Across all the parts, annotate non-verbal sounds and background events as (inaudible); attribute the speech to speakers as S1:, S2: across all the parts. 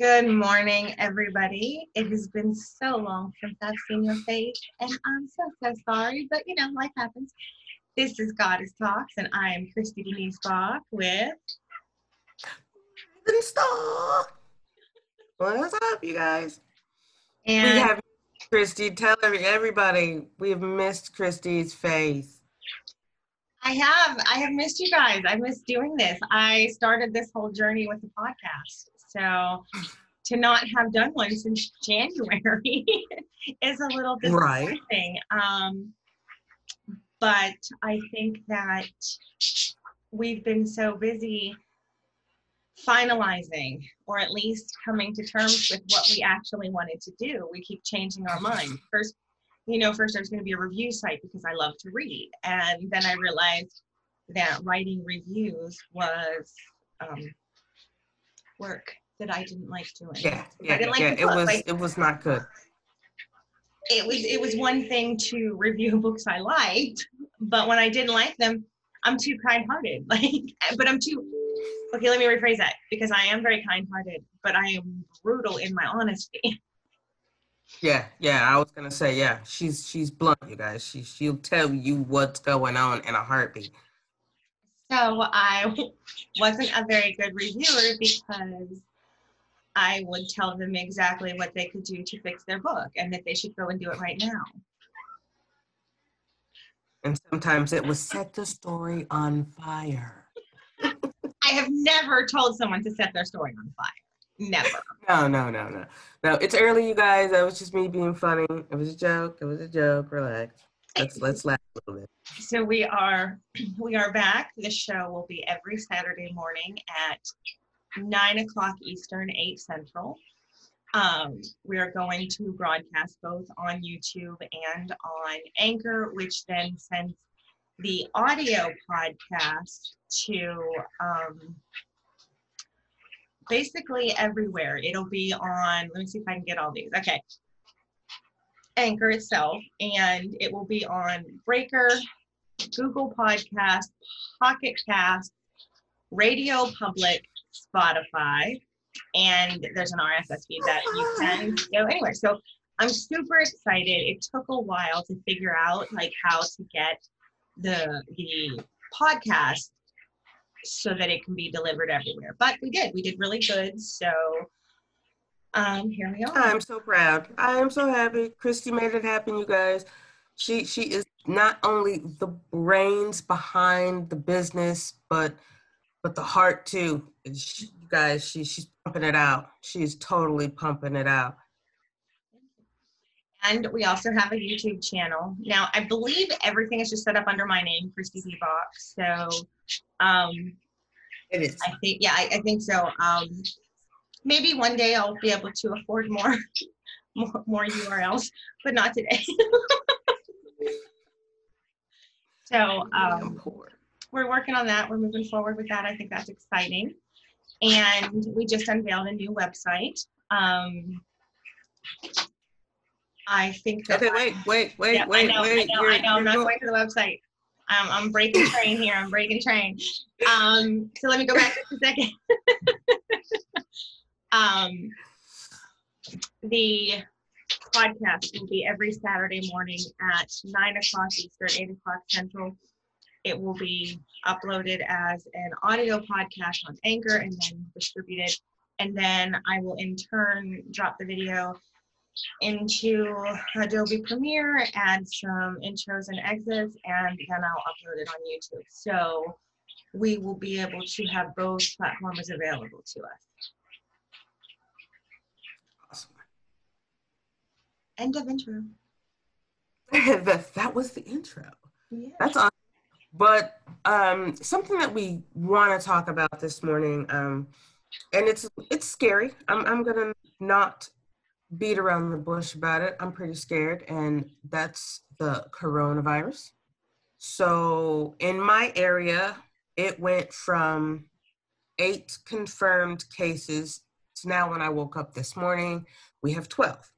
S1: Good morning, everybody. It has been so long since I've seen your face, and I'm so, so sorry, but you know, life happens. This is Goddess Talks, and I am Christy Denise Bach with.
S2: What's up, you guys?
S1: And
S2: we have Christy. Tell every- everybody we have missed Christy's face.
S1: I have, I have missed you guys. I missed doing this. I started this whole journey with the podcast. So to not have done one since January (laughs) is a little
S2: Right.
S1: disappointing. Um, but I think that we've been so busy finalizing or at least coming to terms with what we actually wanted to do. We keep changing our mind. First, you know, first there's going to be a review site because I love to read. And then I realized that writing reviews was um, work that I didn't like doing.
S2: Yeah,
S1: I
S2: yeah,
S1: didn't like
S2: yeah. It was
S1: Like,
S2: it was not good.
S1: it was it was one thing to review (laughs) books I liked, but when I didn't like them, I'm too kind-hearted. (laughs) Like, but I'm too. Okay, let me rephrase that because I am very kind-hearted, but I am brutal in my honesty. (laughs)
S2: Yeah, yeah. I was gonna say yeah. She's she's blunt, you guys. She she'll tell you what's going on in a heartbeat.
S1: So I wasn't a very good reviewer because I would tell them exactly what they could do to fix their book and that they should go and do it right now.
S2: And sometimes it was set the story on fire. (laughs)
S1: I have never told someone to set their story on fire. Never.
S2: No, no, no, no. No, it's early, you guys. That was just me being funny. It was a joke. It was a joke. Relax. Let's let's laugh a little bit.
S1: So we are (clears throat) we are back. The show will be every Saturday morning at nine o'clock Eastern, eight Central. Um, we are going to broadcast both on YouTube and on Anchor, which then sends the audio podcast to um, basically everywhere. It'll be on. Let me see if I can get all these. Okay. Anchor itself, and it will be on Breaker, Google Podcast, Pocket Cast, Radio Public, Spotify, and there's an RSS feed that you can go anywhere. So I'm super excited. It took a while to figure out like how to get the the podcast so that it can be delivered everywhere. But we did. We did really good. So um here we are.
S2: I'm so proud. I am so happy. Christy made it happen, you guys. She she is not only the brains behind the business, but but the heart too. She, you guys, she she's pumping it out. She's totally pumping it out.
S1: And we also have a YouTube channel. Now, I believe everything is just set up under my name, Christy D Box. So, um,
S2: It is.
S1: I think, yeah, I, I think so. Um, maybe one day I'll be able to afford more, (laughs) more, more URLs, but not today. (laughs) so,
S2: I'm
S1: um,
S2: poor.
S1: We're working on that. We're moving forward with that. I think that's exciting. And we just unveiled a new website. Um, I think that
S2: Okay, wait, wait, wait,
S1: yeah,
S2: wait,
S1: I know,
S2: wait.
S1: I know,
S2: You're-
S1: I know. I'm not
S2: go-
S1: going to the website. Um, I'm breaking train here. I'm breaking train. Um, so let me go back just a second. (laughs) um, the podcast will be every Saturday morning at nine o'clock Eastern, eight o'clock Central. It will be uploaded as an audio podcast on Anchor and then distributed. And then I will in turn drop the video into Adobe Premiere, add some intros and exits, and then I'll upload it on YouTube. So we will be able to have both platforms available to us.
S2: Awesome.
S1: End of intro. (laughs)
S2: that, was the intro.
S1: Yeah.
S2: That's awesome. But um, something that we want to talk about this morning, um, and it's it's scary. I'm I'm gonna not beat around the bush about it. I'm pretty scared, and that's the coronavirus. So in my area, it went from eight confirmed cases to now. When I woke up this morning, we have twelve.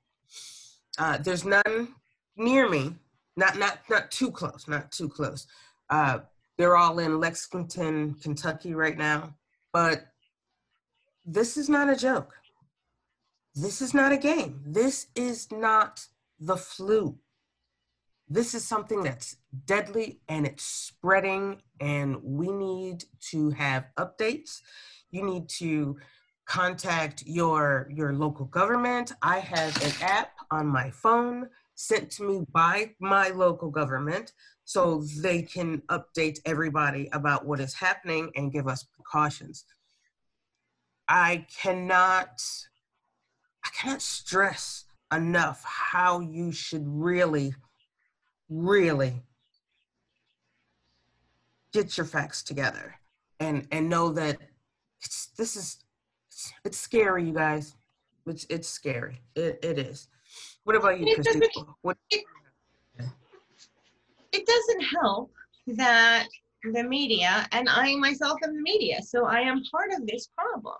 S2: Uh, there's none near me. Not not not too close. Not too close. Uh, they're all in Lexington, Kentucky right now. But this is not a joke. this is not a game. This is not the flu. This is something that's deadly and it's spreading, and we need to have updates. You need to contact your your local government. I have an app on my phone sent to me by my local government so they can update everybody about what is happening and give us precautions. I cannot I cannot stress enough how you should really really get your facts together and and know that it's, this is it's scary you guys it's it's scary it, it is what about you Christy? What,
S1: it doesn't help that the media, and I myself am the media, so I am part of this problem.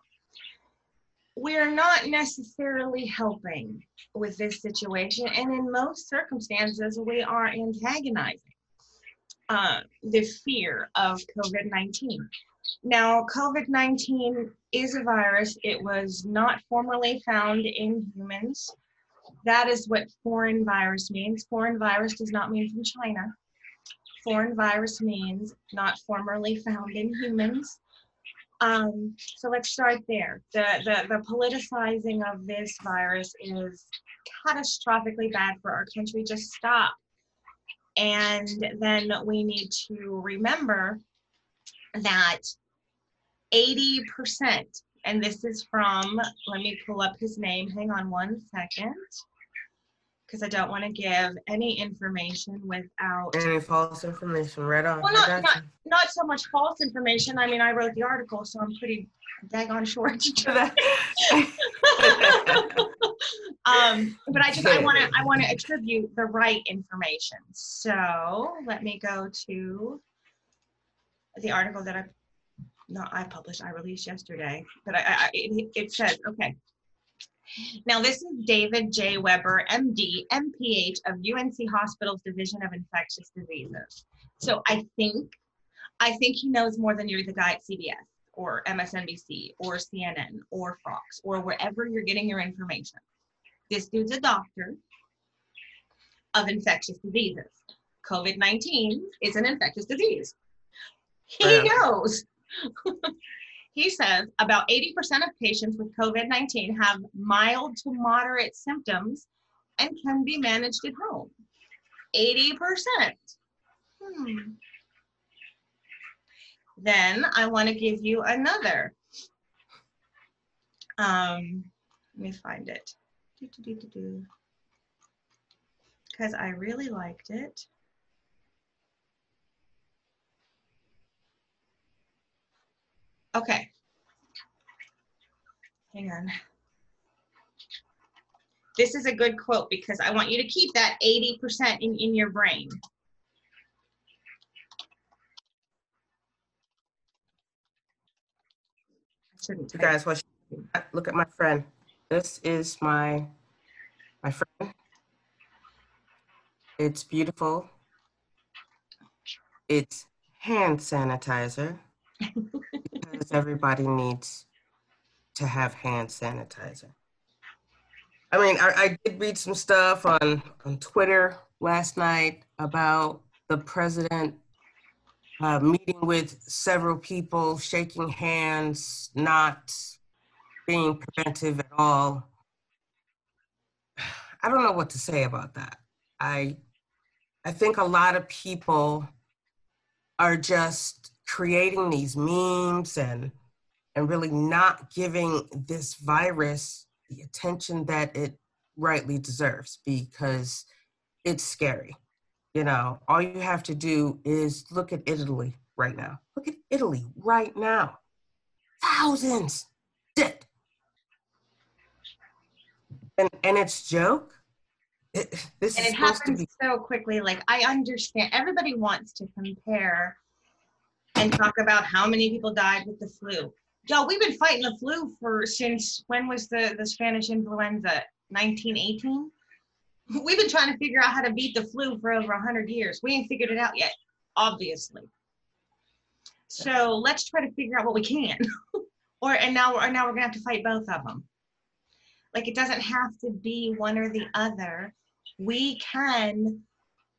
S1: We're not necessarily helping with this situation, and in most circumstances, we are antagonizing uh, the fear of COVID 19. Now, COVID 19 is a virus, it was not formerly found in humans. That is what foreign virus means. Foreign virus does not mean from China. Foreign virus means not formerly found in humans. Um, so let's start there. The, the, the politicizing of this virus is catastrophically bad for our country. Just stop. And then we need to remember that 80%, and this is from, let me pull up his name. Hang on one second because I don't want to give any information without
S2: any false information. Right on.
S1: Well, not, not, not so much false information. I mean, I wrote the article, so I'm pretty daggone sure to that. (laughs) um, but I just I want to I want to attribute the right information. So let me go to the article that I not I published I released yesterday, but I, I it, it says okay. Now, this is David J. Weber, MD, MPH of UNC Hospital's Division of Infectious Diseases. So I think, I think he knows more than you're the guy at CBS or MSNBC or CNN or Fox or wherever you're getting your information. This dude's a doctor of infectious diseases. COVID 19 is an infectious disease. He knows. (laughs) He says about 80% of patients with COVID 19 have mild to moderate symptoms and can be managed at home. 80%. Hmm. Then I want to give you another. Um, let me find it. Because I really liked it. Okay. Hang on. This is a good quote because I want you to keep that 80% in, in your brain.
S2: you guys watch look at my friend this is my my friend it's beautiful it's hand sanitizer (laughs) everybody needs to have hand sanitizer. I mean, I, I did read some stuff on, on Twitter last night about the president uh, meeting with several people, shaking hands, not being preventive at all. (sighs) I don't know what to say about that. I I think a lot of people are just creating these memes and and really not giving this virus the attention that it rightly deserves because it's scary. You know, all you have to do is look at Italy right now. Look at Italy right now. Thousands dead. And and it's joke.
S1: It, this and it happens be- so quickly. Like I understand everybody wants to compare and talk about how many people died with the flu. Y'all, we've been fighting the flu for since when was the, the Spanish influenza? 1918? We've been trying to figure out how to beat the flu for over 100 years. We ain't figured it out yet, obviously. So let's try to figure out what we can. (laughs) or and now, or now we're gonna have to fight both of them. Like it doesn't have to be one or the other. We can,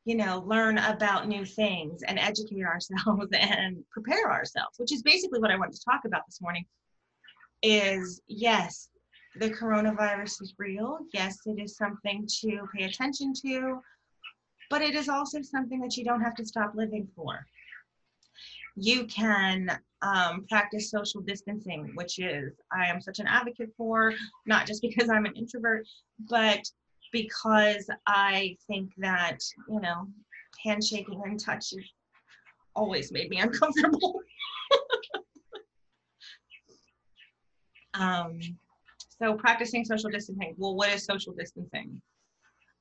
S1: you know, learn about new things and educate ourselves (laughs) and prepare ourselves, which is basically what I wanted to talk about this morning. Is yes, the coronavirus is real. Yes, it is something to pay attention to, but it is also something that you don't have to stop living for. You can um, practice social distancing, which is I am such an advocate for, not just because I'm an introvert, but because I think that, you know, handshaking and touch has always made me (laughs) uncomfortable. um, so practicing social distancing. Well, what is social distancing?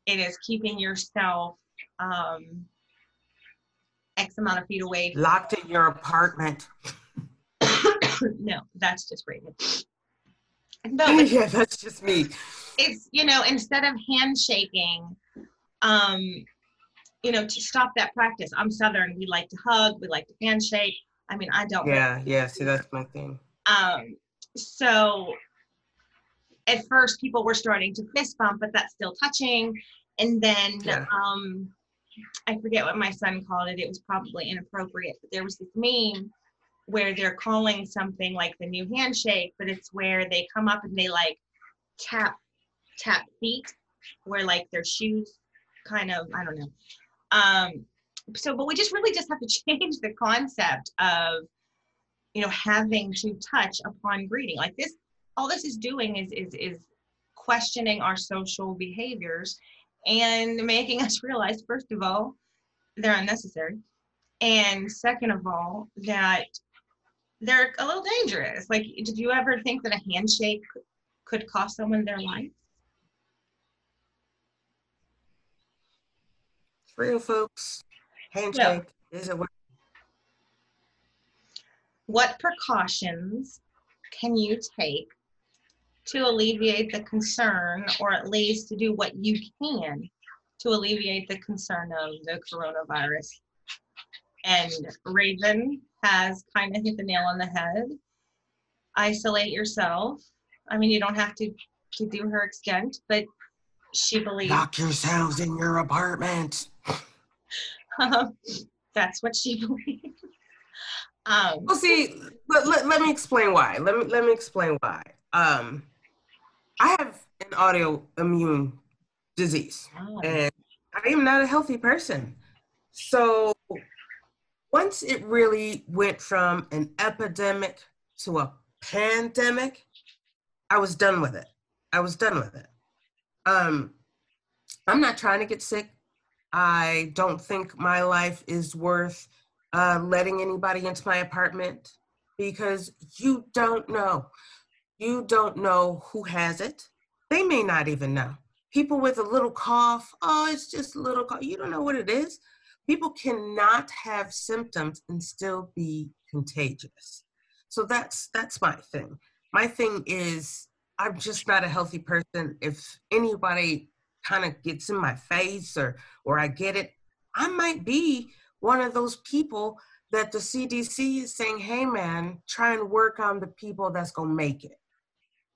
S1: It is keeping yourself um, X amount of feet away.
S2: Locked in your apartment. (coughs)
S1: no, that's just Raven. (coughs) No,
S2: yeah, that's just me.
S1: It's you know instead of handshaking, um, you know to stop that practice. I'm Southern. We like to hug. We like to handshake. I mean, I don't.
S2: Yeah, yeah. See, that's my thing.
S1: Um, so at first people were starting to fist bump, but that's still touching. And then
S2: Yeah.
S1: um, I forget what my son called it. It was probably inappropriate, but there was this meme where they're calling something like the new handshake, but it's where they come up and they like tap tap feet, where like their shoes kind of I don't know. Um, so, but we just really just have to (laughs) change the concept of you know having to touch upon greeting. Like this all this is doing is is is questioning our social behaviors and making (laughs) us realize first of all they're unnecessary. And second of all that they're a little dangerous. Like did you ever think that a handshake could cost someone their life
S2: Real, folks. Handshake is a
S1: what precautions can you take to alleviate the concern or at least to do what you can to alleviate the concern of the coronavirus and raven has kind of hit the nail on the head isolate yourself i mean you don't have to to do her extent but she believes
S2: lock yourselves in your apartment.
S1: That's what she (laughs) believes um
S2: Well, see, let, let, let me explain why. Let me let me explain why. Um, I have an autoimmune disease, and I am not a healthy person. So once it really went from an epidemic to a pandemic, I was done with it. I was done with it. Um, I'm not trying to get sick. I don't think my life is worth uh, letting anybody into my apartment because you don't know. You don't know who has it. They may not even know. People with a little cough, oh, it's just a little cough. You don't know what it is. People cannot have symptoms and still be contagious. So that's that's my thing. My thing is I'm just not a healthy person. If anybody kind of gets in my face or or I get it, I might be one of those people that the CDC is saying, hey man, try and work on the people that's gonna make it.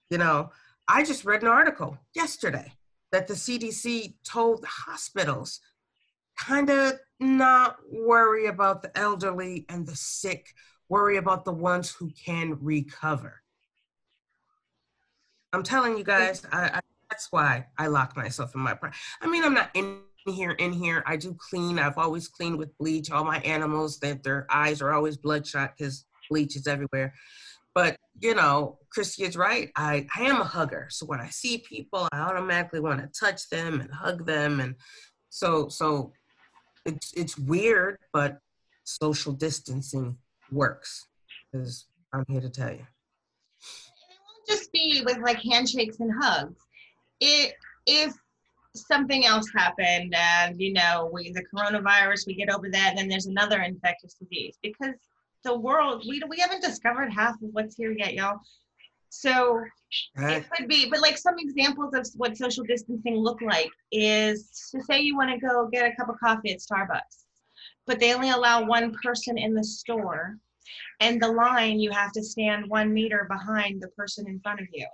S2: You know, I just read an article yesterday that the CDC told hospitals kind of not worry about the elderly and the sick, worry about the ones who can recover. I'm telling you guys, I, I that's why I lock myself in my apartment. I mean, I'm not in here, in here. I do clean. I've always cleaned with bleach. All my animals, that their eyes are always bloodshot because bleach is everywhere. But you know, Christy is right. I, I am a hugger. So when I see people, I automatically want to touch them and hug them. And so so it's it's weird, but social distancing works. Because I'm here to tell you.
S1: it won't just be with like handshakes and hugs. It if something else happened and you know we the coronavirus we get over that and then there's another infectious disease because the world we we haven't discovered half of what's here yet y'all so
S2: Right?
S1: it could be but like some examples of what social distancing look like is to say you want to go get a cup of coffee at starbucks but they only allow one person in the store and the line you have to stand one meter behind the person in front of you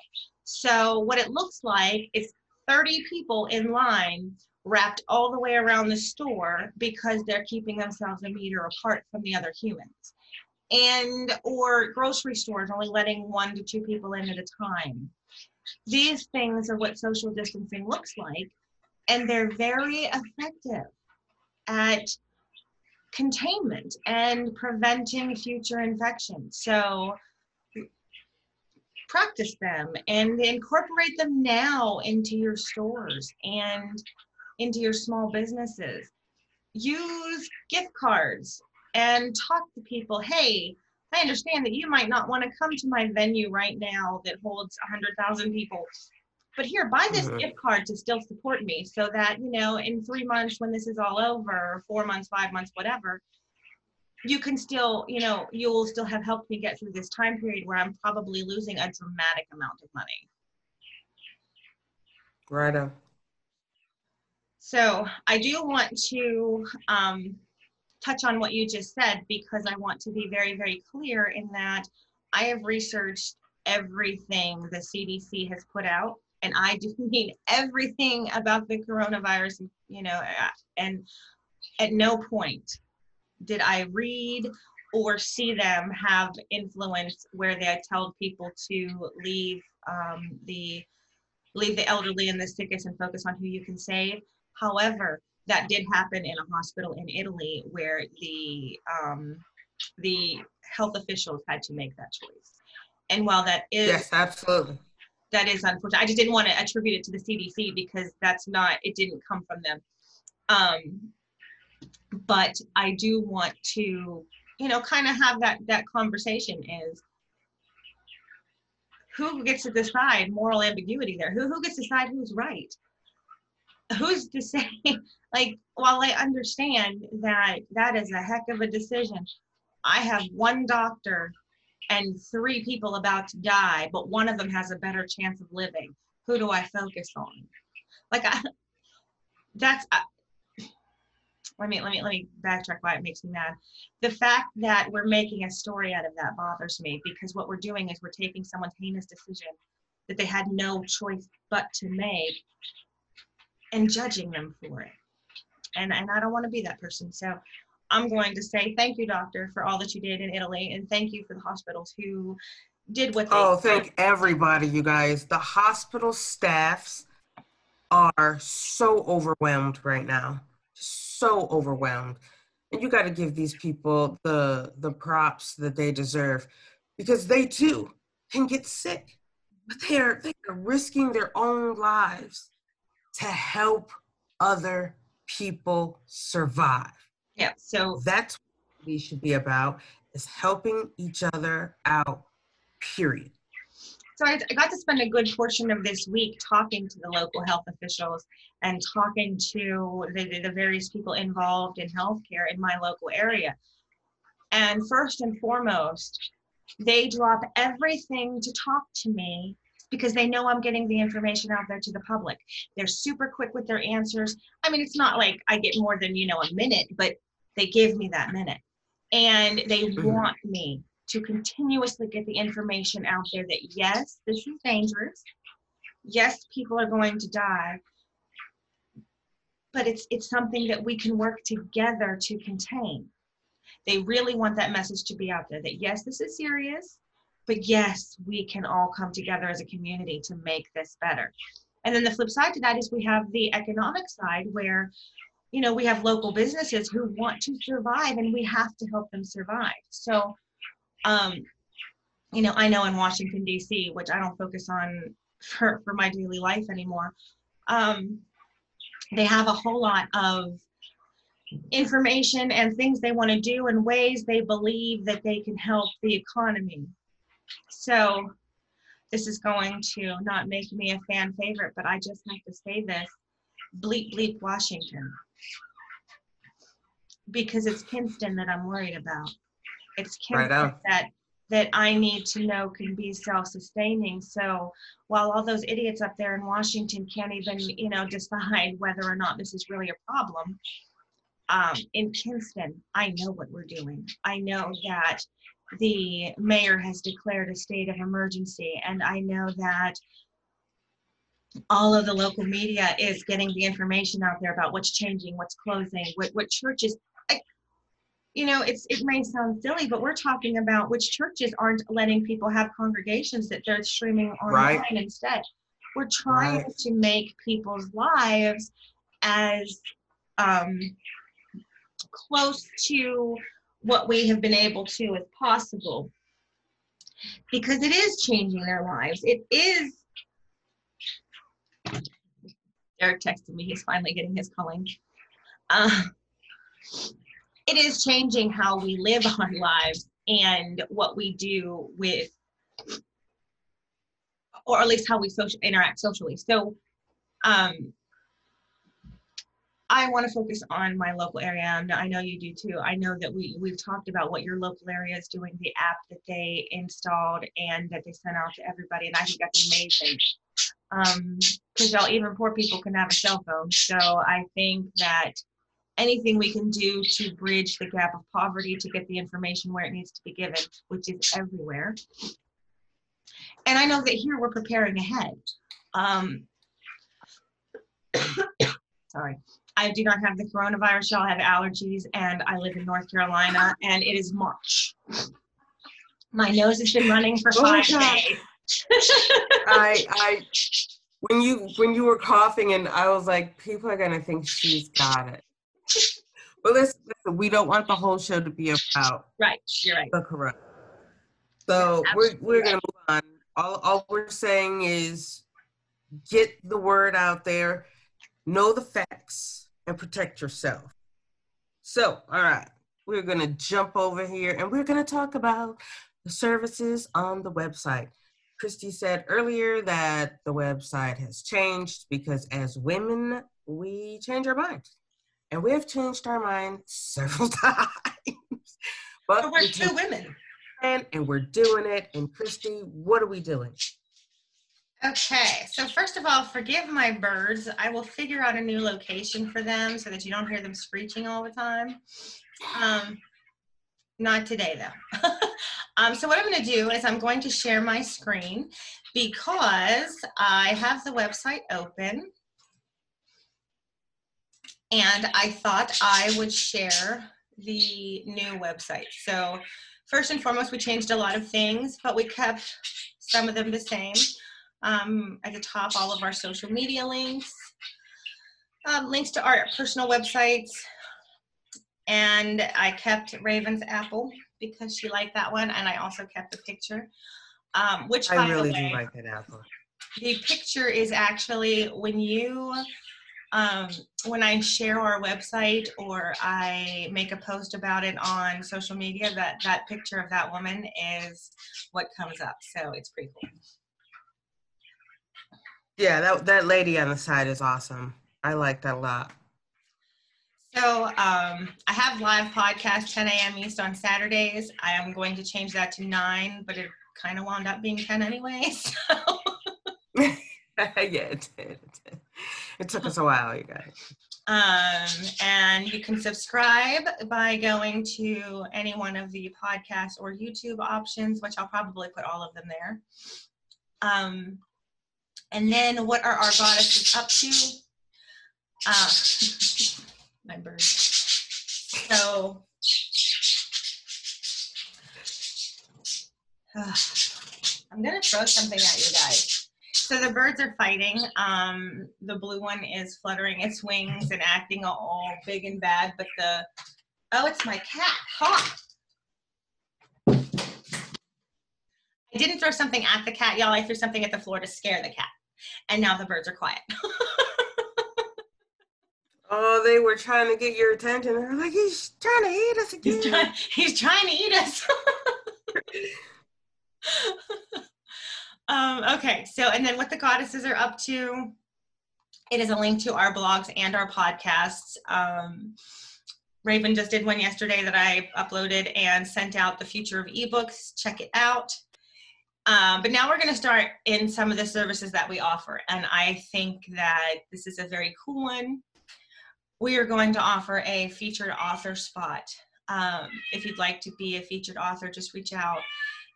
S1: So what it looks like is 30 people in line wrapped all the way around the store because they're keeping themselves a meter apart from the other humans. And or grocery stores only letting one to two people in at a time. These things are what social distancing looks like, and they're very effective at containment and preventing future infections. So practice them and incorporate them now into your stores and into your small businesses. Use gift cards and talk to people. Hey, I understand that you might not want to come to my venue right now that holds 100,000 people, but here, buy this mm-hmm. gift card to still support me so that, you know, in three months when this is all over, four months, five months, whatever, you can still, you know, you will still have helped me get through this time period where I'm probably losing a dramatic amount of money.
S2: Right on.
S1: So I do want to um, touch on what you just said because I want to be very, very clear in that I have researched everything the CDC has put out, and I do (laughs) mean everything about the coronavirus, you know, and at no point did I read or see them have influence where they tell people to leave um, the leave the elderly and the sickest and focus on who you can save. However, that did happen in a hospital in Italy where the um, the health officials had to make that choice. And while that is
S2: yes, absolutely,
S1: that is unfortunate. I just didn't want to attribute it to the CDC because that's not it didn't come from them. Um, but I do want to, you know, kind of have that that conversation is who gets to decide moral ambiguity there? Who who gets to decide who's right? Who's to say (laughs) like while I understand that that is a heck of a decision, I have one doctor and three people about to die, but one of them has a better chance of living. Who do I focus on? Like I, that's let me let me let me backtrack why it makes me mad. The fact that we're making a story out of that bothers me because what we're doing is we're taking someone's heinous decision that they had no choice but to make and judging them for it. And and I don't want to be that person. So I'm going to say thank you, doctor, for all that you did in Italy, and thank you for the hospitals who did what.
S2: oh, thank everybody, you guys. The hospital staffs are so overwhelmed right now so overwhelmed. And you got to give these people the the props that they deserve because they too can get sick. But they are they are risking their own lives to help other people survive.
S1: Yeah. So
S2: that's what we should be about is helping each other out. Period.
S1: So I, I got to spend a good portion of this week talking to the local health officials and talking to the, the various people involved in healthcare in my local area. And first and foremost, they drop everything to talk to me because they know I'm getting the information out there to the public. They're super quick with their answers. I mean, it's not like I get more than, you know, a minute, but they give me that minute. And they mm-hmm. want me to continuously get the information out there that yes, this is dangerous. Yes, people are going to die. But it's it's something that we can work together to contain. They really want that message to be out there that yes, this is serious, but yes, we can all come together as a community to make this better. And then the flip side to that is we have the economic side where you know we have local businesses who want to survive and we have to help them survive. So um, you know, I know in Washington D.C., which I don't focus on for for my daily life anymore, um, they have a whole lot of information and things they want to do and ways they believe that they can help the economy. So this is going to not make me a fan favorite, but I just have to say this bleep bleep Washington because it's Kinston that I'm worried about. It's right that that I need to know can be self-sustaining. So while all those idiots up there in Washington can't even, you know, decide whether or not this is really a problem, um, in Kinston, I know what we're doing. I know that the mayor has declared a state of emergency, and I know that all of the local media is getting the information out there about what's changing, what's closing, what, what churches. You know, it's it may sound silly, but we're talking about which churches aren't letting people have congregations that they're streaming online
S2: Right.
S1: instead. We're trying
S2: Right.
S1: to make people's lives as um, close to what we have been able to as possible because it is changing their lives. It is. Eric texted me. He's finally getting his calling. Uh, it is changing how we live our lives and what we do with, or at least how we social interact socially. So, um, I want to focus on my local area, I know you do too. I know that we we've talked about what your local area is doing, the app that they installed and that they sent out to everybody, and I think that's amazing. Um, because y'all, even poor people can have a cell phone. So I think that anything we can do to bridge the gap of poverty to get the information where it needs to be given, which is everywhere. And I know that here we're preparing ahead. Um, (coughs) sorry. I do not have the coronavirus. Y'all have allergies, and I live in North Carolina, and it is March. My nose has been running for (laughs)
S2: Oh,
S1: five
S2: God.
S1: days. (laughs)
S2: I I when you when you were coughing and I was like, people are gonna think she's got it. But listen, listen, we don't want the whole show to be about
S1: Right, you're right.
S2: the corona. So we're we're
S1: right.
S2: gonna move on. All all we're saying is get the word out there, know the facts, and protect yourself. So, all right, we're gonna jump over here and we're gonna talk about the services on the website. Christy said earlier that the website has changed because as women, we change our minds. And we have changed our mind several (laughs) times. But
S1: But we're
S2: we
S1: two women.
S2: and and we're doing it. And Christy, what are we doing?
S1: Okay, so first of all, forgive my birds. I will figure out a new location for them so that you don't hear them screeching all the time. Um, not today though. (laughs) um, so what I'm going to do is I'm going to share my screen because I have the website open and I thought I would share the new website. So first and foremost, we changed a lot of things, but we kept some of them the same. Um, at the top, all of our social media links, um, links to our personal websites, and I kept Raven's apple because she liked that one, and I also kept the picture. Um, which, by
S2: I really
S1: the way,
S2: do like that apple.
S1: the picture is actually when you um, when i share our website or i make a post about it on social media that that picture of that woman is what comes up so it's pretty cool
S2: Yeah, that that lady on the side is awesome. I like that a lot.
S1: so um, i have live podcast 10 a.m east on saturdays i am going to change that to 9 but it kind of wound up being 10 anyway (laughs) so (laughs)
S2: yeah, it did. It, did. (laughs) it took us a while, you guys.
S1: Um, and you can subscribe by going to any one of the podcast or YouTube options, which I'll probably put all of them there. Um, and then what are our goddesses up to? Uh, (laughs) my bird. So, (sighs) I'm gonna throw something at you guys. So the birds are fighting. Um, the blue one is fluttering its wings and acting all big and bad, but the oh, it's my cat. Ha! I didn't throw something at the cat, y'all. I threw something at the floor to scare the cat, and now the birds are quiet. (laughs)
S2: Oh, they were trying to get your attention. They're like, he's trying to eat us again.
S1: he's trying. He's trying to eat us. (laughs) (laughs) um, okay, so and then what the goddesses are up to, it is a link to our blogs and our podcasts. Um, Raven just did one yesterday that I uploaded and sent out the future of ebooks. Check it out. Um, but now we're going to start in some of the services that we offer, and I think that this is a very cool one. We are going to offer a featured author spot. Um, if you'd like to be a featured author, just reach out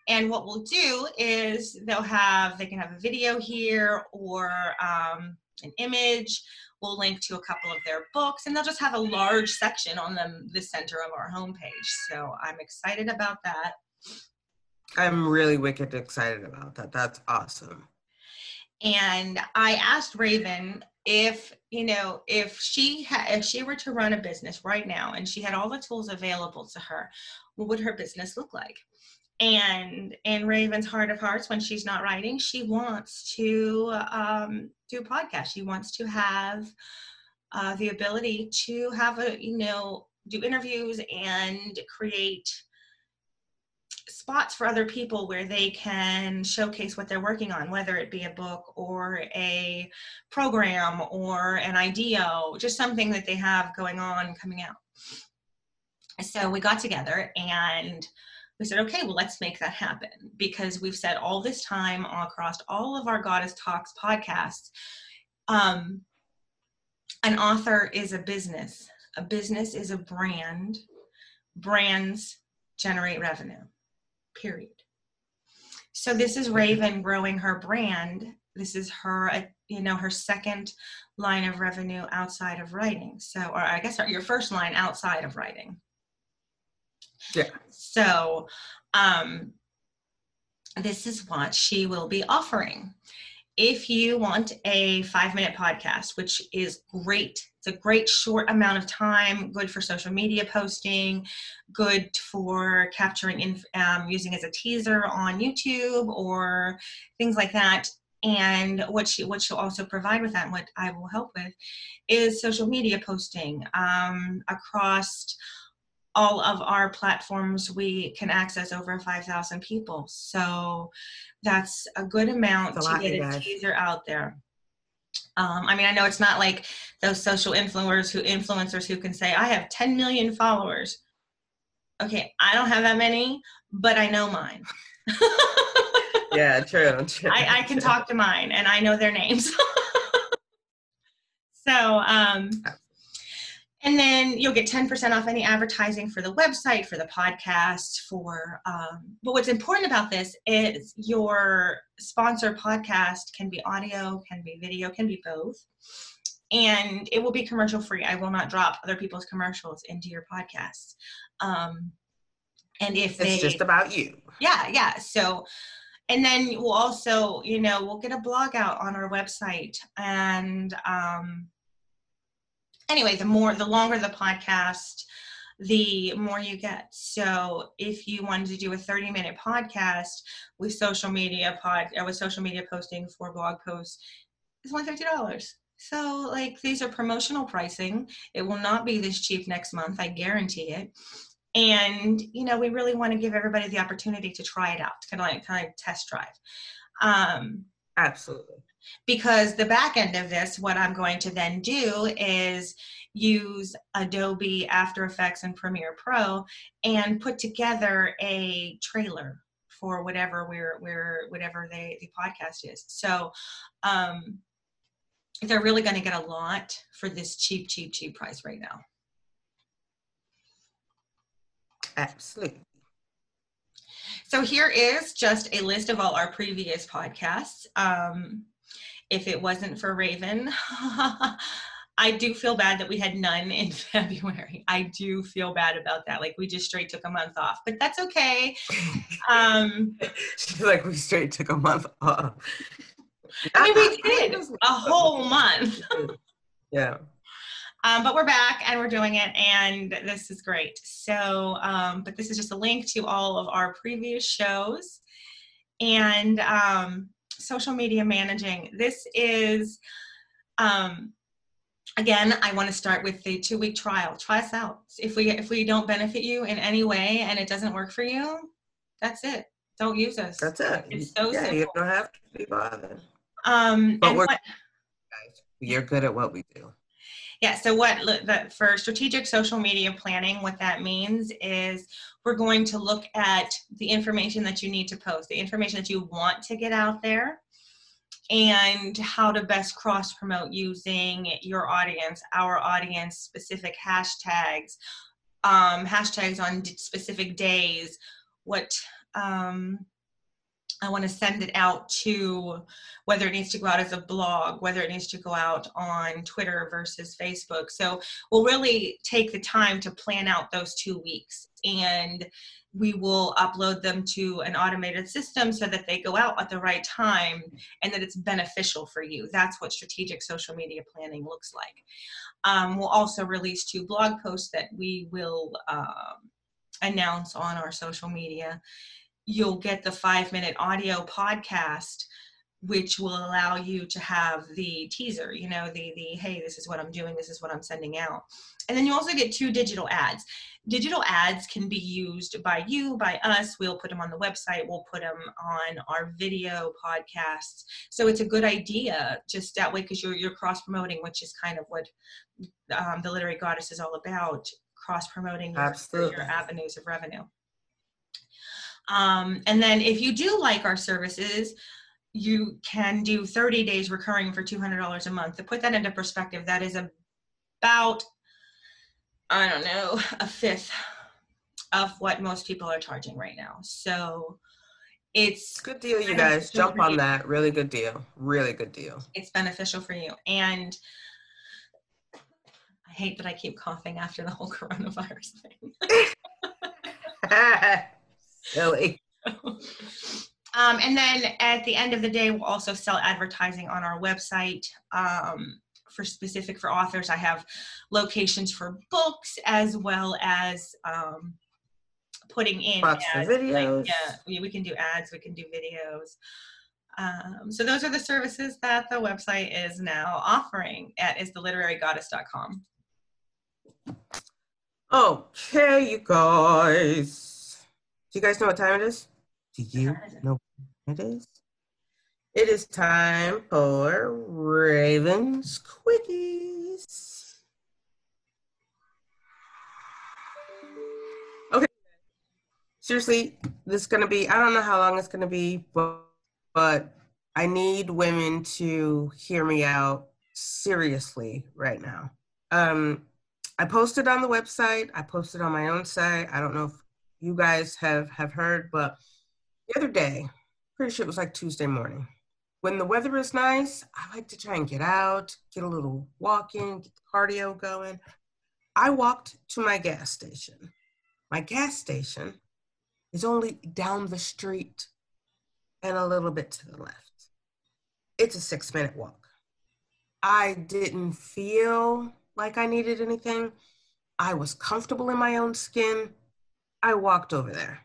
S1: and what we'll do is they'll have, they can have a video here or um, an image. We'll link to a couple of their books and they'll just have a large section on them, the center of our homepage. So I'm excited about that.
S2: I'm really wicked excited about that. That's awesome.
S1: And I asked Raven if, you know, if she had, if she were to run a business right now and she had all the tools available to her, what would her business look like? And in raven's heart of hearts when she's not writing she wants to um, do a podcast. She wants to have uh, the ability to have a you know do interviews and create spots for other people where they can showcase what they're working on whether it be a book or a program or an idea just something that they have going on coming out. So we got together and we said, okay, well, let's make that happen because we've said all this time across all of our Goddess Talks podcasts, um, an author is a business. A business is a brand. Brands generate revenue, period. So this is Raven growing her brand. This is her, uh, you know, her second line of revenue outside of writing. So, or I guess your first line outside of writing.
S2: Yeah.
S1: So, um, this is what she will be offering. If you want a five minute podcast, which is great, it's a great short amount of time, good for social media posting, good for capturing, in, um, using as a teaser on YouTube or things like that. And what she what she'll also provide with that, and what I will help with, is social media posting um, across all of our platforms we can access over 5000 people. So that's a good amount a to get a teaser out there. Um, i mean i know it's not like those social influencers who influencers who can say i have 10 million followers. Okay i don't have that many but i know mine. (laughs)
S2: Yeah true, true
S1: I, I can talk to mine and i know their names. (laughs) So um, and then you'll get 10% off any advertising for the website, for the podcast, for, um, but what's important about this is your sponsor podcast can be audio, can be video, can be both. And it will be commercial free. I will not drop other people's commercials into your podcast. Um, and if
S2: it's just about you.
S1: Yeah, yeah. So, and then we'll also, you know, we'll get a blog out on our website and, um, anyway, the more, the longer the podcast, the more you get. So if you wanted to do a 30 minute podcast with social media pod uh, with social media posting for blog posts, it's only $50. So like these are promotional pricing. It will not be this cheap next month. I guarantee it. And you know, we really want to give everybody the opportunity to try it out, kind of like kind of test drive. Um,
S2: Absolutely
S1: because the back end of this, what I'm going to then do is use Adobe After Effects and Premiere Pro and put together a trailer for whatever we're, we're whatever they, the podcast is. So um, they're really going to get a lot for this cheap, cheap, cheap price right now.
S2: Absolutely.
S1: So here is just a list of all our previous podcasts. Um, if it wasn't for Raven. (laughs) I do feel bad that we had none in (laughs) February. I do feel bad about that. Like we just straight took a month off, but that's okay. (laughs) Um,
S2: She's like, we straight took a month off.
S1: I mean, we did a whole month.
S2: yeah.
S1: Um, but we're back and we're doing it, and this is great. So, um, but this is just a link to all of our previous shows. And um, social media managing. This is, um, again, I want to start with the two week trial. Try us out. If we if we don't benefit you in any way and it doesn't work for you, that's it. Don't use us.
S2: That's it.
S1: It's so
S2: yeah,
S1: simple.
S2: you don't have to be bothered.
S1: Um,
S2: but we're what, you're good at what we do.
S1: Yeah. So what the, for strategic social media planning, what that means is we're going to look at the information that you need to post, the information that you want to get out there, and how to best cross promote using your audience, our audience specific hashtags, um, hashtags on specific days, what um, I want to send it out to whether it needs to go out as a blog, whether it needs to go out on Twitter versus Facebook. So we'll really take the time to plan out those two weeks and we will upload them to an automated system so that they go out at the right time and that it's beneficial for you. That's what strategic social media planning looks like. Um, we'll also release two blog posts that we will um, announce on our social media you'll get the five minute audio podcast which will allow you to have the teaser you know the the hey this is what i'm doing this is what i'm sending out. And then you also get two digital ads. Digital ads can be used by you by us. We'll put them on the website. We'll put them on our video podcasts. So it's a good idea just that way because you're you're cross promoting which is kind of what um, the literary goddess is all about cross promoting your, your avenues of revenue um, and then if you do like our services, you can do 30 days recurring for $200 a month. To put that into perspective, that is about, I don't know, a fifth of what most people are charging right now. So it's
S2: good deal, you guys. Jump on that. Really good deal. Really good deal.
S1: It's beneficial for you. And I hate that I keep coughing after the whole (laughs) coronavirus thing. (laughs) (laughs)
S2: Silly. (laughs)
S1: Um, and then at the end of the day, we'll also sell advertising on our website. Um, for specific for authors, I have locations for books as well as um, putting in
S2: ads. videos.
S1: Like, yeah, we can do ads, we can do videos. Um, so those are the services that the website is now offering at istheliterarygoddess.com.
S2: Okay, you guys. Do you guys know what time it is? Do you know what it is? It is time for Raven's Quickies. Okay. Seriously, this is going to be, I don't know how long it's going to be, but, but I need women to hear me out seriously right now. Um, I posted on the website, I posted on my own site. I don't know if you guys have have heard, but the other day, pretty sure it was like Tuesday morning. When the weather is nice, I like to try and get out, get a little walking, get the cardio going. I walked to my gas station. My gas station is only down the street and a little bit to the left. It's a six minute walk. I didn't feel like I needed anything. I was comfortable in my own skin. I walked over there.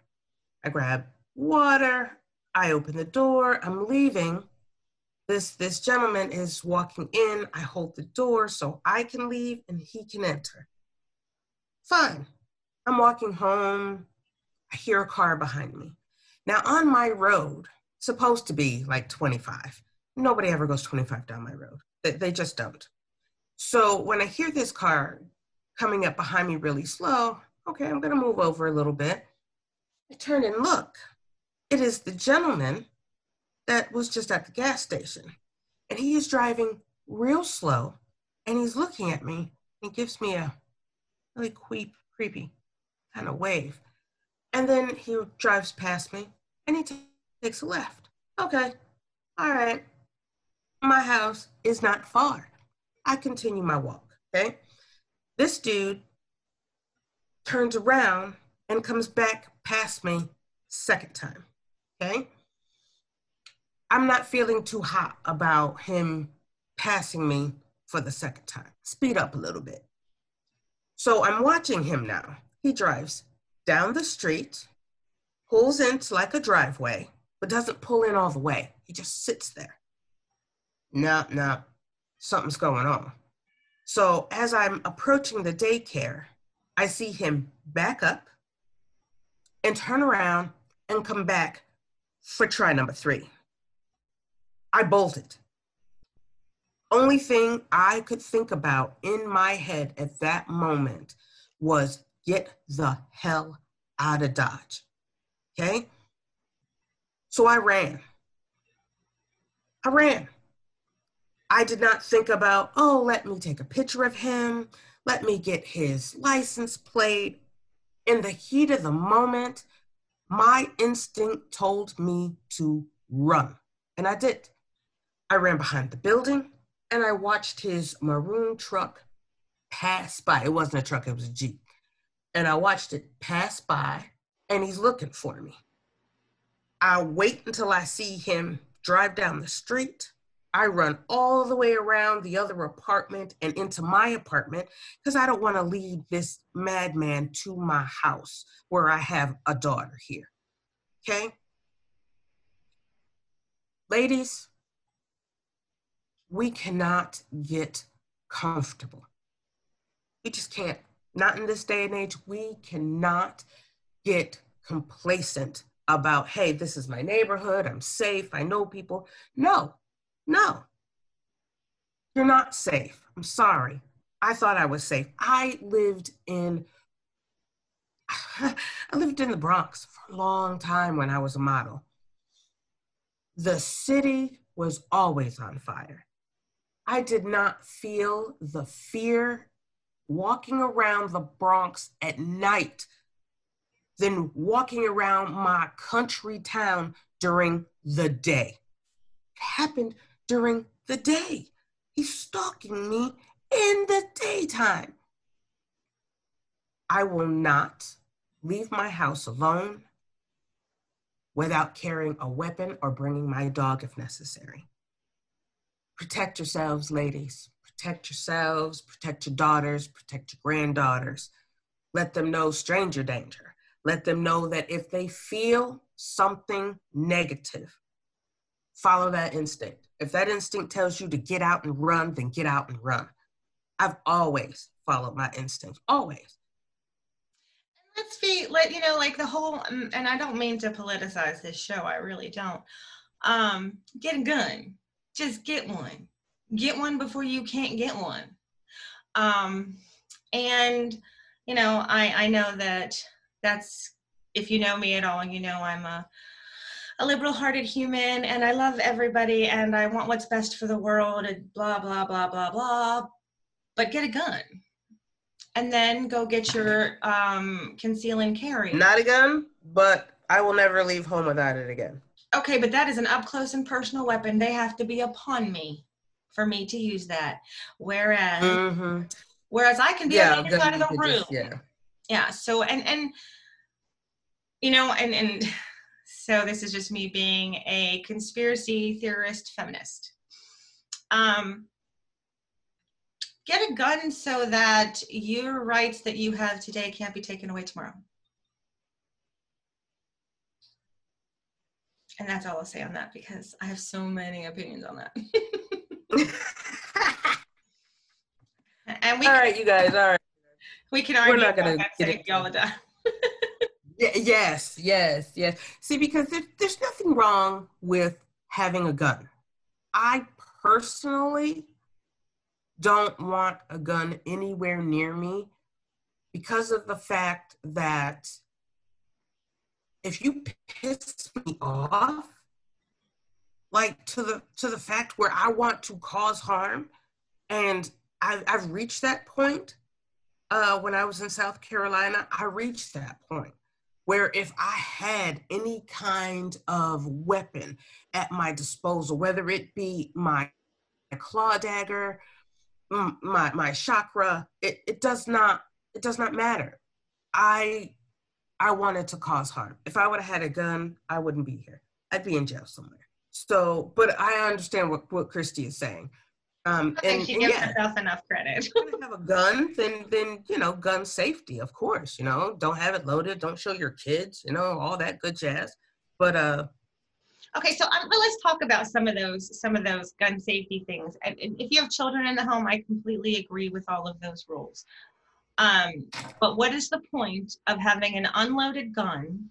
S2: I grabbed water. I open the door. I'm leaving. This, this gentleman is walking in. I hold the door so I can leave and he can enter. Fine. I'm walking home. I hear a car behind me. Now, on my road, supposed to be like 25. Nobody ever goes 25 down my road. They, they just don't. So when I hear this car coming up behind me really slow, okay, I'm going to move over a little bit. I turn and look. It is the gentleman that was just at the gas station. And he is driving real slow and he's looking at me. He gives me a really creep, creepy kind of wave. And then he drives past me and he t- takes a left. Okay, all right. My house is not far. I continue my walk, okay? This dude turns around and comes back past me second time. Okay? I'm not feeling too hot about him passing me for the second time. Speed up a little bit. So I'm watching him now. He drives down the street, pulls into like a driveway, but doesn't pull in all the way. He just sits there. No, no, something's going on. So as I'm approaching the daycare, I see him back up and turn around and come back for try number three. I bolted. Only thing I could think about in my head at that moment was get the hell out of Dodge. Okay? So I ran. I ran. I did not think about, oh, let me take a picture of him. Let me get his license plate. In the heat of the moment, My instinct told me to run, and I did. I ran behind the building and I watched his maroon truck pass by. It wasn't a truck, it was a Jeep. And I watched it pass by and he's looking for me. I wait until I see him drive down the street. I run all the way around the other apartment and into my apartment because I don't want to lead this madman to my house where I have a daughter here. Okay? Ladies, we cannot get comfortable. We just can't. Not in this day and age. We cannot get complacent about, hey, this is my neighborhood. I'm safe. I know people. No, no. You're not safe. I'm sorry. I thought I was safe. I lived in (sighs) I lived in the Bronx for a long time when I was a model. The city was always on fire. I did not feel the fear walking around the Bronx at night than walking around my country town during the day. It happened during the day. He's stalking me in the daytime. I will not leave my house alone without carrying a weapon or bringing my dog if necessary. Protect yourselves, ladies. Protect yourselves, protect your daughters, protect your granddaughters. Let them know stranger danger. Let them know that if they feel something negative, follow that instinct. If that instinct tells you to get out and run, then get out and run. I've always followed my instincts, always.
S1: Let's be, let you know, like the whole, um, and I don't mean to politicize this show, I really don't. Um, get a gun just get one. Get one before you can't get one. Um, and you know, I I know that that's if you know me at all, you know I'm a a liberal-hearted human, and I love everybody, and I want what's best for the world, and blah blah blah blah blah. But get a gun, and then go get your um, conceal and carry.
S2: Not a gun, but I will never leave home without it again.
S1: Okay, but that is an up close and personal weapon. They have to be upon me for me to use that. Whereas, mm-hmm. whereas I can be yeah, on the other side of the room. Just, yeah. Yeah. So and and you know and and so this is just me being a conspiracy theorist feminist. Um, get a gun so that your rights that you have today can't be taken away tomorrow. And that's all I'll say on that because I have so many opinions on that. (laughs)
S2: and we all right, you guys. All right.
S1: We can argue We're not gonna get it all the time.
S2: Yes, yes, yes. See, because there, there's nothing wrong with having a gun. I personally don't want a gun anywhere near me because of the fact that if you piss me off, like to the to the fact where I want to cause harm, and I've, I've reached that point. Uh, when I was in South Carolina, I reached that point where if I had any kind of weapon at my disposal, whether it be my claw dagger, mm, my my chakra, it, it does not it does not matter. I I wanted to cause harm. If I would have had a gun, I wouldn't be here. I'd be in jail somewhere. So, but I understand what, what Christy is saying.
S1: Um, I think and, she gives yeah, herself enough credit.
S2: if have a gun, then then you know, gun safety, of course. You know, don't have it loaded, don't show your kids, you know, all that good jazz. But uh,
S1: okay, so um, let's talk about some of those some of those gun safety things. And if you have children in the home, I completely agree with all of those rules. Um, but what is the point of having an unloaded gun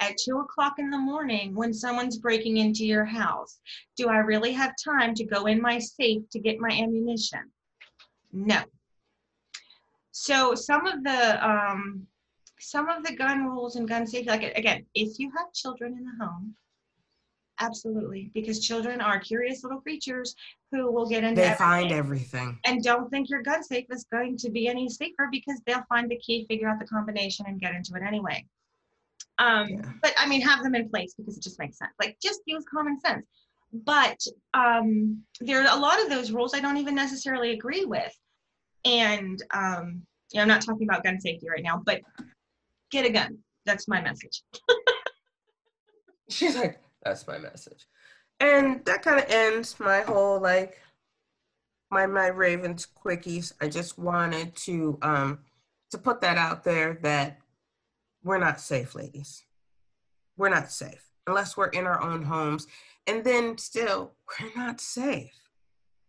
S1: at two o'clock in the morning when someone's breaking into your house? Do I really have time to go in my safe to get my ammunition? No. So some of the um, some of the gun rules and gun safety, like again, if you have children in the home, Absolutely, because children are curious little creatures who will get into.
S2: They find everything.
S1: And don't think your gun safe is going to be any safer because they'll find the key, figure out the combination, and get into it anyway. Um,
S2: Yeah.
S1: But I mean, have them in place because it just makes sense. Like, just use common sense. But um, there are a lot of those rules I don't even necessarily agree with. And um, you know, I'm not talking about gun safety right now, but get a gun. That's my message. (laughs)
S2: She's like, that's my message. And that kind of ends my whole like my my Ravens quickies. I just wanted to um to put that out there that we're not safe, ladies. We're not safe unless we're in our own homes. And then still we're not safe.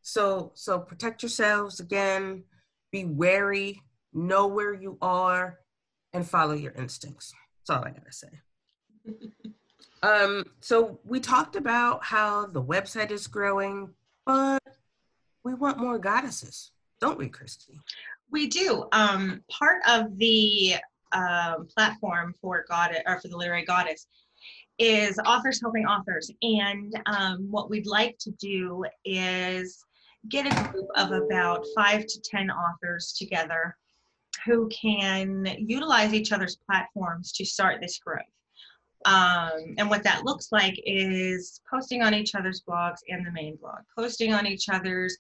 S2: So so protect yourselves again, be wary, know where you are, and follow your instincts. That's all I gotta say. (laughs) Um, so we talked about how the website is growing, but we want more goddesses, don't we, Christy?
S1: We do. Um, part of the um, platform for goddess or for the literary goddess is authors helping authors, and um, what we'd like to do is get a group of about five to ten authors together who can utilize each other's platforms to start this growth. Um, and what that looks like is posting on each other's blogs and the main blog, posting on each other's,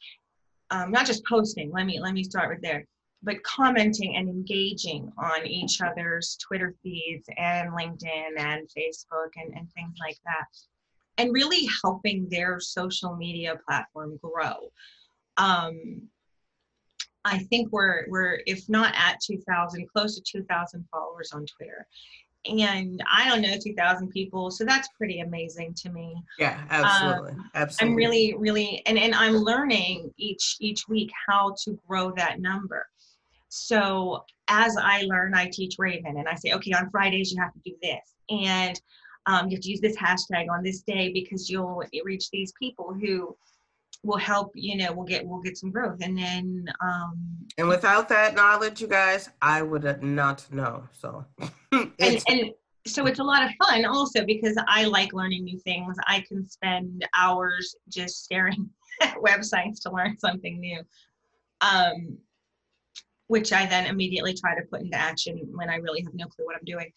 S1: um, not just posting. Let me let me start with there, but commenting and engaging on each other's Twitter feeds and LinkedIn and Facebook and, and things like that, and really helping their social media platform grow. Um, I think we're we're if not at 2,000, close to 2,000 followers on Twitter and I don't know, 2,000 people. So that's pretty amazing to me.
S2: Yeah, absolutely, absolutely.
S1: I'm really, really, and, and I'm learning each each week how to grow that number. So as I learn, I teach Raven, and I say, okay, on Fridays you have to do this, and um, you have to use this hashtag on this day because you'll reach these people who will help. You know, we'll get we'll get some growth, and then um,
S2: and without that knowledge, you guys, I would not know. So, (laughs)
S1: and, and so it's a lot of fun also because I like learning new things. I can spend hours just staring (laughs) at websites to learn something new, um, which I then immediately try to put into action when I really have no clue what I'm doing.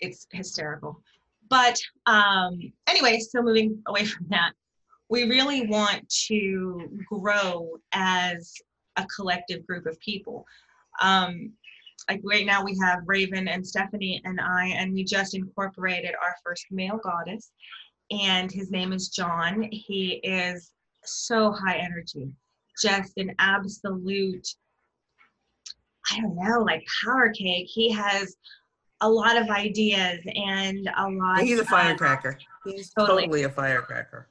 S1: It's hysterical. But um, anyway, so moving away from that, we really want to grow as a collective group of people. Um, like right now we have Raven and Stephanie and I, and we just incorporated our first male goddess, and his name is John. He is so high energy, just an absolute, I don't know, like power cake. He has a lot of ideas and a lot.
S2: he's a firecracker. He's
S1: Totally.
S2: totally a firecracker.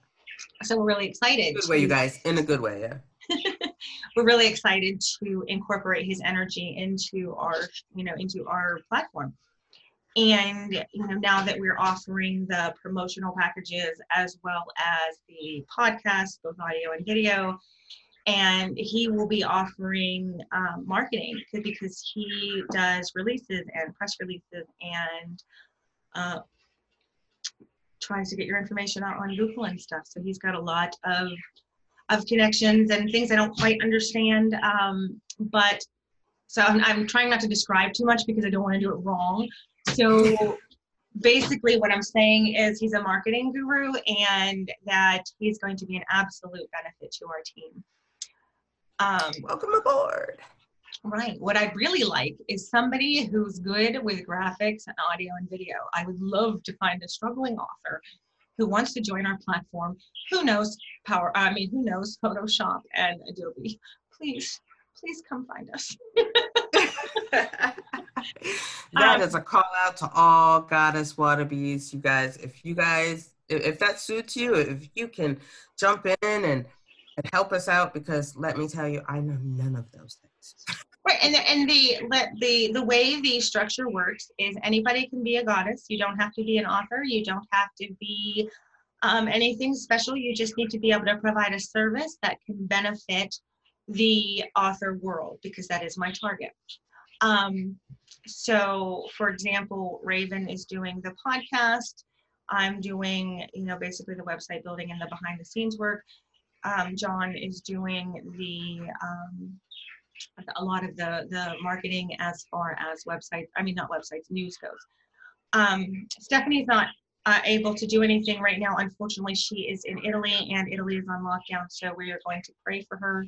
S1: So we're really excited.
S2: Good way, you guys. In a good way, yeah. (laughs)
S1: we're really excited to incorporate his energy into our you know into our platform and you know now that we're offering the promotional packages as well as the podcast both audio and video and he will be offering um, marketing because he does releases and press releases and uh, tries to get your information out on google and stuff so he's got a lot of of connections and things I don't quite understand. Um, but so I'm, I'm trying not to describe too much because I don't want to do it wrong. So basically, what I'm saying is he's a marketing guru and that he's going to be an absolute benefit to our team. Um,
S2: Welcome aboard.
S1: Right. What I'd really like is somebody who's good with graphics and audio and video. I would love to find a struggling author who wants to join our platform, who knows Power, I mean, who knows Photoshop and Adobe. Please, please come find us. (laughs)
S2: that
S1: Um,
S2: is a call out to all goddess wannabes, you guys. If you guys, if, if that suits you, if you can jump in and, and help us out, because let me tell you, I know none of those things.
S1: Right, and the, and the the the the way the structure works is anybody can be a goddess. You don't have to be an author. You don't have to be um, anything special. You just need to be able to provide a service that can benefit the author world because that is my target. Um, so, for example, Raven is doing the podcast. I'm doing, you know, basically the website building and the behind the scenes work. Um, John is doing the um, a lot of the the marketing as far as websites i mean not websites news goes Um, Stephanie's not uh, able to do anything right now. Unfortunately, she is in Italy and Italy is on lockdown. So we are going to pray for her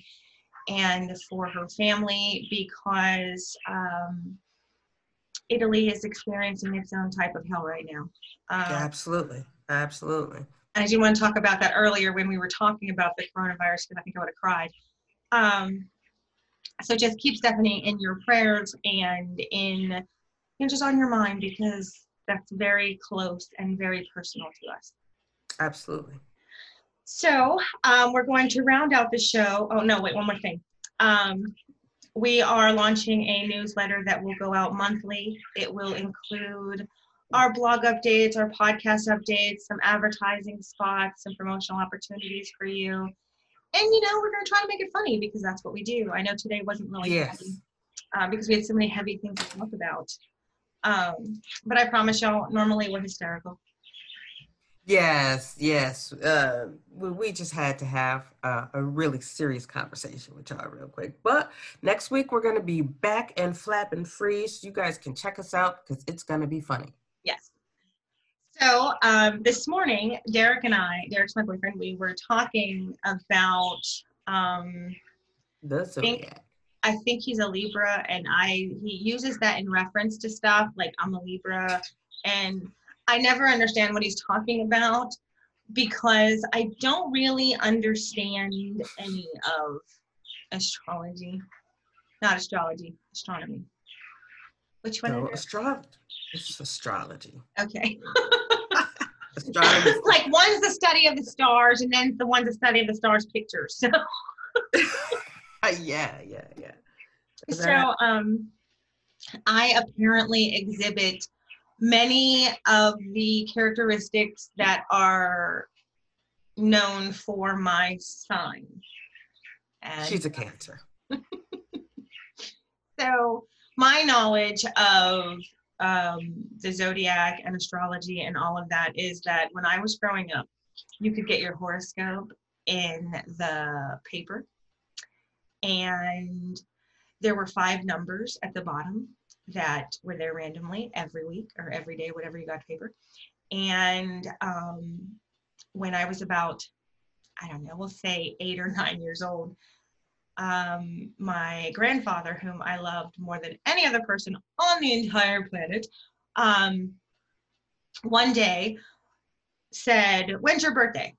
S1: and for her family because um, Italy is experiencing its own type of hell right now. Um,
S2: absolutely. Absolutely.
S1: I did want to talk about that earlier when we were talking about the coronavirus because I think I would have cried. Um, so just keep Stephanie in your prayers and in you know, just on your mind because that's very close and very personal to us.
S2: Absolutely.
S1: So um, we're going to round out the show. Oh no, wait, one more thing. Um, we are launching a newsletter that will go out monthly. It will include our blog updates, our podcast updates, some advertising spots, some promotional opportunities for you. And you know, we're going to try to make it funny because that's what we do. I know today wasn't really
S2: Yes.
S1: funny uh, because we had so many heavy things to talk about. Um, but I promise y'all, normally we're hysterical.
S2: Yes, yes. Uh, we, we just had to have uh, a really serious conversation with y'all real quick. But next week we're going to be back and flapping free, so you guys can check us out because it's going to be funny.
S1: So um, this morning, Derek and I, Derek's my boyfriend, we were talking about. Um,
S2: The
S1: Think-
S2: Zodiac.
S1: I think he's a Libra, and I he uses that in reference to stuff like I'm a Libra, and I never understand what he's talking about because I don't really understand any of astrology, not astrology, astronomy. Which one?
S2: No, astrology. It's astrology.
S1: Okay. (laughs)
S2: Astronomy. (laughs)
S1: like one's the study of the stars, and then the one's the study of the stars pictures. So, (laughs)
S2: yeah, yeah, yeah.
S1: so um, I apparently exhibit many of the characteristics that are known for my sign. And
S2: She's a cancer.
S1: so my knowledge of um, the zodiac and astrology and all of that is that when I was growing up, you could get your horoscope in the paper, and there were five numbers at the bottom that were there randomly every week or every day, whatever you got paper. And um, when I was about, I don't know, we'll say eight or nine years old, um, my grandfather, whom I loved more than any other person on the entire planet, um, one day said, When's your birthday?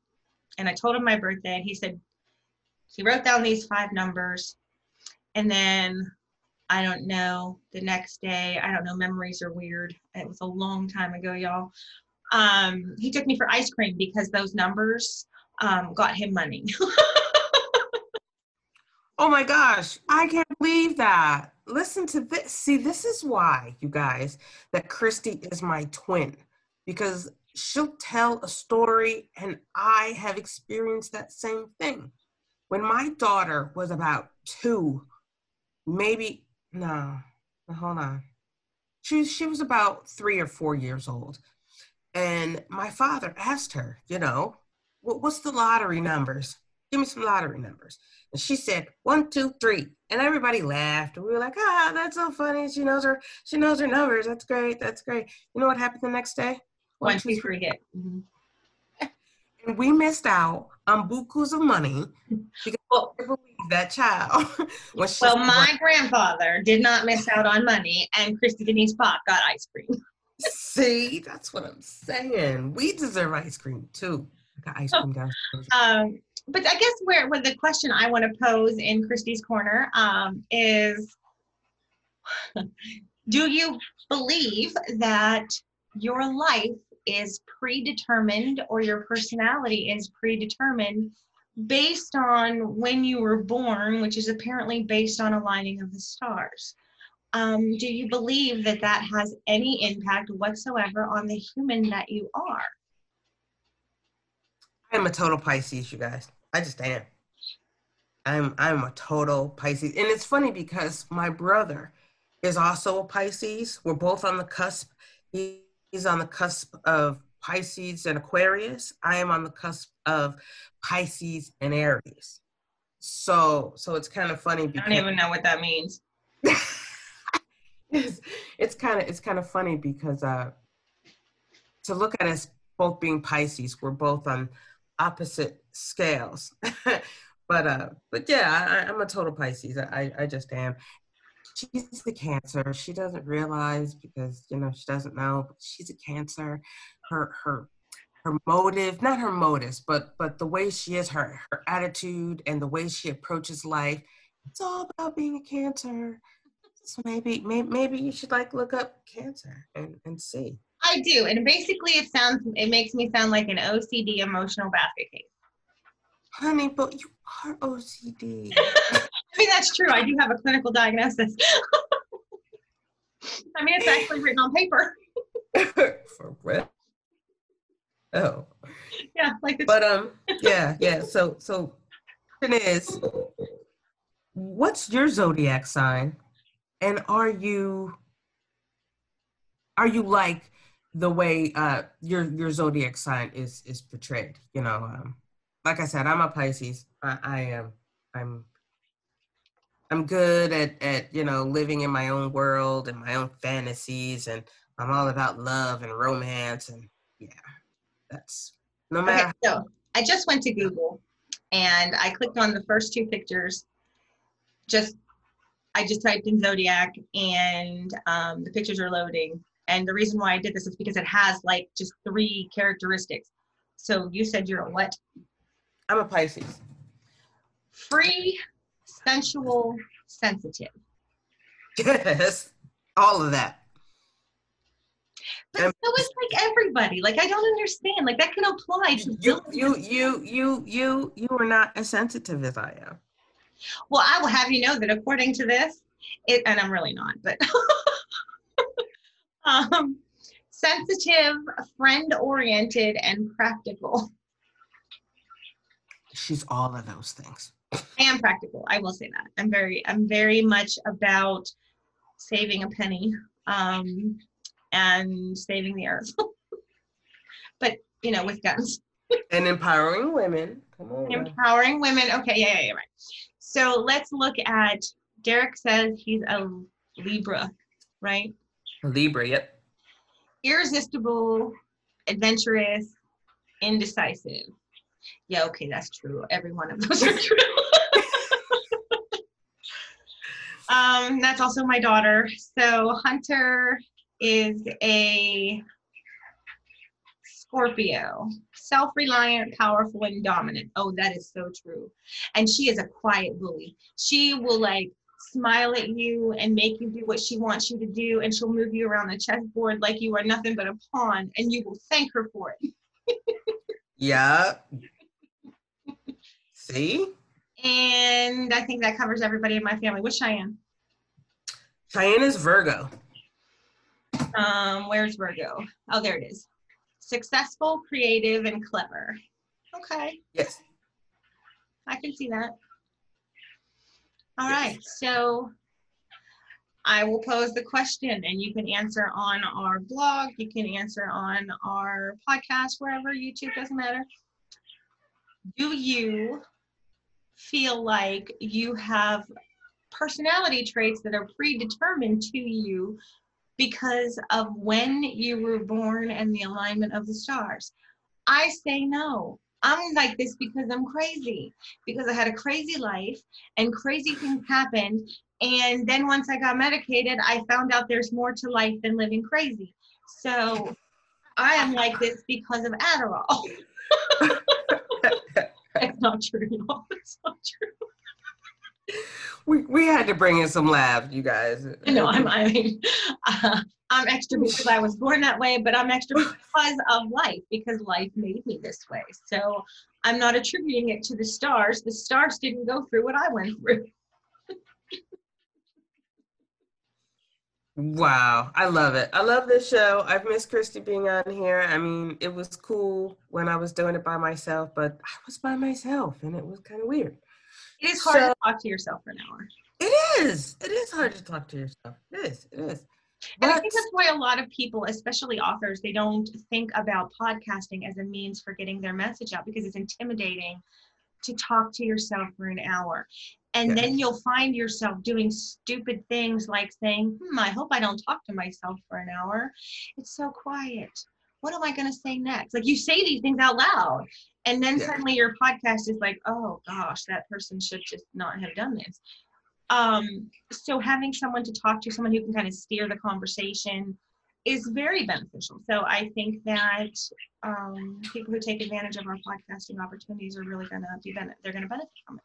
S1: And I told him my birthday, and he said, he wrote down these five numbers. And then I don't know, the next day, I don't know, memories are weird. It was a long time ago, y'all. Um, he took me for ice cream because those numbers um, got him money. (laughs)
S2: Oh my gosh, I can't believe that. Listen to this. See, this is why, you guys, that Christy is my twin because she'll tell a story and I have experienced that same thing. When my daughter was about two, maybe, no, hold on. She, she was about three or four years old. And my father asked her, you know, "What- what's the lottery numbers? Give me some lottery numbers. And she said, one, two, three. And everybody laughed. And we were like, ah, that's so funny. She knows her, she knows her numbers. That's great. That's great. You know what happened the next day? One,
S1: One,
S2: two,
S1: two, three, hit. Mhm. (laughs)
S2: And we missed out on bukus of money because
S1: Well,
S2: that child. (laughs)
S1: well,
S2: said,
S1: my grandfather did not miss out on money, and Christy Denise Pop got ice cream. (laughs)
S2: See, that's what I'm saying. We deserve ice cream too. I got ice cream downstairs.
S1: Um, but I guess where, where the question I want to pose in Christy's corner um, is (laughs) Do you believe that your life is predetermined or your personality is predetermined based on when you were born, which is apparently based on aligning of the stars? Um, do you believe that that has any impact whatsoever on the human that you are?
S2: I'm a total Pisces, you guys. I just am. I'm I'm a total Pisces. And it's funny because my brother is also a Pisces. We're both on the cusp. He, he's on the cusp of Pisces and Aquarius. I am on the cusp of Pisces and Aries. So so it's kind of funny
S1: I don't even know what that means. (laughs)
S2: it's, it's kind of it's kind of funny because uh to look at us both being Pisces. We're both on opposite scales. (laughs) but uh, but yeah, I, I'm a total Pisces. I I just am. She's the Cancer. She doesn't realize because you know she doesn't know. But she's a Cancer. Her her her motive, not her motives, but but the way she is, her her attitude and the way she approaches life. It's all about being a Cancer. So maybe maybe you should like look up Cancer and and see.
S1: I do, and basically, it sounds it makes me sound like an OCD emotional basket case.
S2: Honey, but you are OCD. (laughs)
S1: I mean, that's true. I do have a clinical diagnosis. (laughs) I mean, it's actually written on paper. (laughs)
S2: For real. Oh.
S1: Yeah, like
S2: But um, yeah, yeah. So so, question is, what's your zodiac sign, and are you are you like the way uh your your zodiac sign is is portrayed? You know, um, like I said, I'm a Pisces. I, I am. I'm. I'm good at at you know living in my own world and my own fantasies, and I'm all about love and romance, and yeah, that's no matter.
S1: Okay, so I just went to Google and I clicked on the first two pictures. Just, I just typed in zodiac and um, the pictures are loading. And the reason why I did this is because it has like just three characteristics. So you said you're a what?
S2: I'm a Pisces.
S1: Free, sensual, sensitive.
S2: Yes, all of that.
S1: But
S2: Um,
S1: so is like everybody. Like I don't understand. Like that can apply to
S2: You, you, you, you, you, you are not as sensitive as I am.
S1: Well, I will have you know that according to this, it, and I'm really not, but (laughs) um, sensitive, friend oriented, and practical.
S2: She's all of those things.
S1: I am practical. I will say that. I'm very, I'm very much about saving a penny um, and saving the earth. (laughs) but you know, with guns.
S2: And empowering women. Come on.
S1: Empowering women. Okay, yeah, yeah, yeah, right. So let's look at Derek says he's a Libra, right?
S2: Libra, yep.
S1: Irresistible, adventurous, indecisive. Yeah, okay, that's true. Every one of those are true. (laughs) um, that's also my daughter. So Hunter is a Scorpio, self reliant, powerful, and dominant. Oh, that is so true. And she is a quiet bully. She will like smile at you and make you do what she wants you to do, and she'll move you around the chessboard like you are nothing but a pawn, and you will thank her for it.
S2: Yeah. See?
S1: And I think that covers everybody in my family. What's Cheyenne?
S2: Cheyenne is Virgo.
S1: Um, where's Virgo? Oh, there it is. Successful, creative, and clever. Okay.
S2: Yes.
S1: I can see that. All right, so I will pose the question and you can answer on our blog, you can answer on our podcast, wherever, YouTube, doesn't matter. Do you feel like you have personality traits that are predetermined to you because of when you were born and the alignment of the stars? I say no. I'm like this because I'm crazy, because I had a crazy life and crazy things happened. And then once I got medicated, I found out there's more to life than living crazy. So I am like this because of Adderall. (laughs) It's not true, y'all. It's not true.
S2: We, we had to bring in some laughs, you guys.
S1: No, I'm, I mean, (laughs) uh, I'm extra because I was born that way, but I'm extra (laughs) because of life, because life made me this way. So I'm not attributing it to the stars. The stars didn't go through what I went through. (laughs)
S2: Wow, I love it. I love this show. I've missed Christy being on here. I mean, it was cool when I was doing it by myself, but I was by myself and it was kind of weird.
S1: It is hard
S2: So-
S1: to talk to yourself for an hour.
S2: It is. It is hard to talk to yourself. It is. It is.
S1: And I think that's why a lot of people, especially authors, they don't think about podcasting as a means for getting their message out because it's intimidating to talk to yourself for an hour. And then you'll find yourself doing stupid things like saying, hmm, I hope I don't talk to myself for an hour. It's so quiet. what am I going to say next? Like you say these things out loud, and then suddenly your podcast is like, oh gosh, that person should just not have done this. Um, so having someone to talk to, someone who can kind of steer the conversation, is very beneficial. So I think that um, people who take advantage of our podcasting opportunities are really going to be benefit. They're going to benefit from it.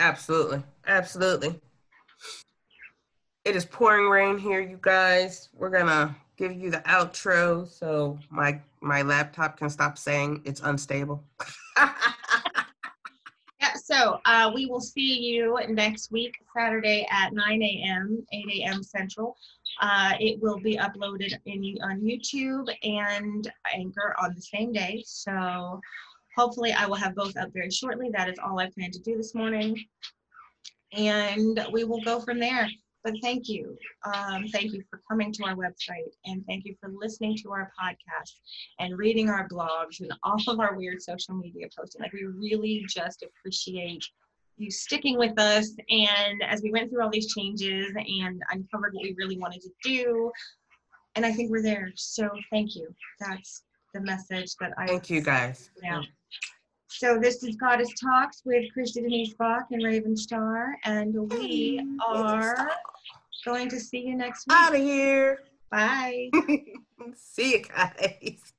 S2: Absolutely. Absolutely. It is pouring rain here, you guys. We're gonna give you the outro so my my laptop can stop saying it's unstable. (laughs)
S1: So uh, we will see you next week, Saturday at 9 a.m., 8 a.m. Central. Uh, it will be uploaded in on YouTube and Anchor on the same day. So hopefully, I will have both up very shortly. That is all I plan to do this morning, and we will go from there. But thank you, um, thank you for coming to our website, and thank you for listening to our podcast and reading our blogs and off of our weird social media posting. Like we really just appreciate you sticking with us. And as we went through all these changes and uncovered what we really wanted to do, and I think we're there. So thank you. That's the message that I
S2: Thank you guys.
S1: yeah. So this is Goddess Talks with Krista Denise Bach and Raven Star, and we are going to see you next week.
S2: Out of here.
S1: Bye. (laughs)
S2: See you guys.